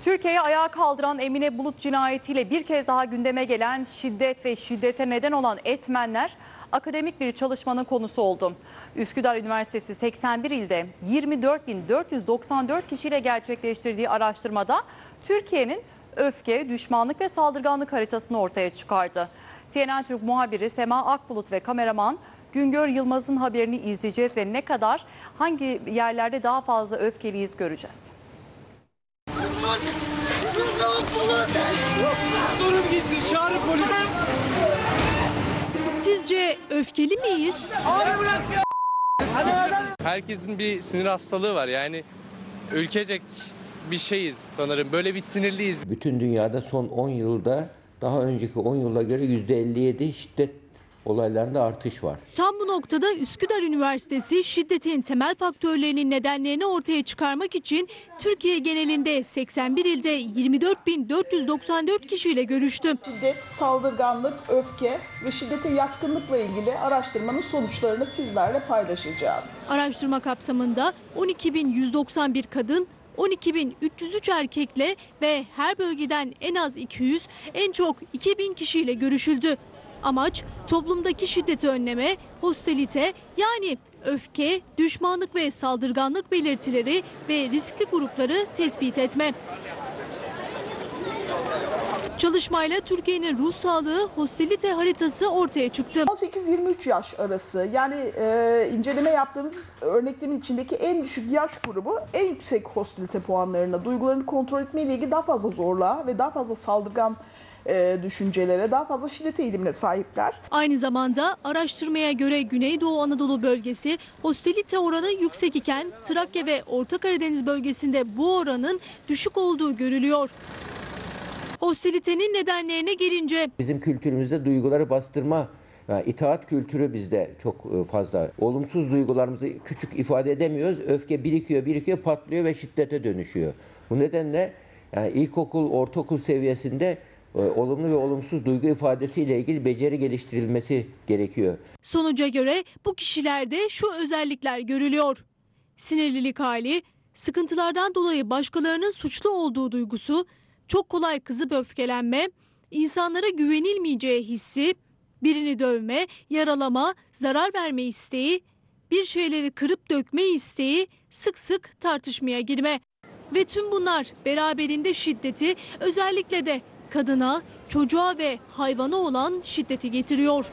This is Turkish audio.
Türkiye'yi ayağa kaldıran Emine Bulut cinayetiyle bir kez daha gündeme gelen şiddet ve şiddete neden olan etmenler akademik bir çalışmanın konusu oldu. Üsküdar Üniversitesi 81 ilde 24.494 kişiyle gerçekleştirdiği araştırmada Türkiye'nin öfke, düşmanlık ve saldırganlık haritasını ortaya çıkardı. CNN Türk muhabiri Sema Akbulut ve kameraman Güngör Yılmaz'ın haberini izleyeceğiz ve ne kadar hangi yerlerde daha fazla öfkeliyiz göreceğiz. Durum gitti. Çağırın polis. Sizce öfkeli miyiz? Herkesin bir sinir hastalığı var. Yani ülkecek bir şeyiz sanırım. Böyle bir sinirliyiz. Bütün dünyada son 10 yılda daha önceki 10 yıla göre %57 şiddet olaylarında artış var. Tam bu noktada Üsküdar Üniversitesi şiddetin temel faktörlerinin nedenlerini ortaya çıkarmak için Türkiye genelinde 81 ilde 24.494 kişiyle görüştü. Şiddet, saldırganlık, öfke ve şiddete yatkınlıkla ilgili araştırmanın sonuçlarını sizlerle paylaşacağız. Araştırma kapsamında 12.191 kadın, 12.303 erkekle ve her bölgeden en az 200, en çok 2000 kişiyle görüşüldü. Amaç toplumdaki şiddeti önleme, hostilite yani öfke, düşmanlık ve saldırganlık belirtileri ve riskli grupları tespit etme. Çalışmayla Türkiye'nin ruh sağlığı hostilite haritası ortaya çıktı. 18-23 yaş arası yani e, inceleme yaptığımız örneklerin içindeki en düşük yaş grubu en yüksek hostilite puanlarına, duygularını kontrol etmeyle ilgili daha fazla zorluğa ve daha fazla saldırgan e, düşüncelere, daha fazla şiddet eğilimine sahipler. Aynı zamanda araştırmaya göre Güneydoğu Anadolu bölgesi hostilite oranı yüksek iken Trakya ve Orta Karadeniz bölgesinde bu oranın düşük olduğu görülüyor. Hostilitenin nedenlerine gelince Bizim kültürümüzde duyguları bastırma, yani itaat kültürü bizde çok e, fazla. Olumsuz duygularımızı küçük ifade edemiyoruz. Öfke birikiyor, birikiyor, patlıyor ve şiddete dönüşüyor. Bu nedenle yani ilkokul, ortaokul seviyesinde e, olumlu ve olumsuz duygu ifadesiyle ilgili beceri geliştirilmesi gerekiyor. sonuca göre bu kişilerde şu özellikler görülüyor. Sinirlilik hali, sıkıntılardan dolayı başkalarının suçlu olduğu duygusu, çok kolay kızıp öfkelenme, insanlara güvenilmeyeceği hissi, birini dövme, yaralama, zarar verme isteği, bir şeyleri kırıp dökme isteği, sık sık tartışmaya girme. Ve tüm bunlar beraberinde şiddeti özellikle de kadına, çocuğa ve hayvana olan şiddeti getiriyor.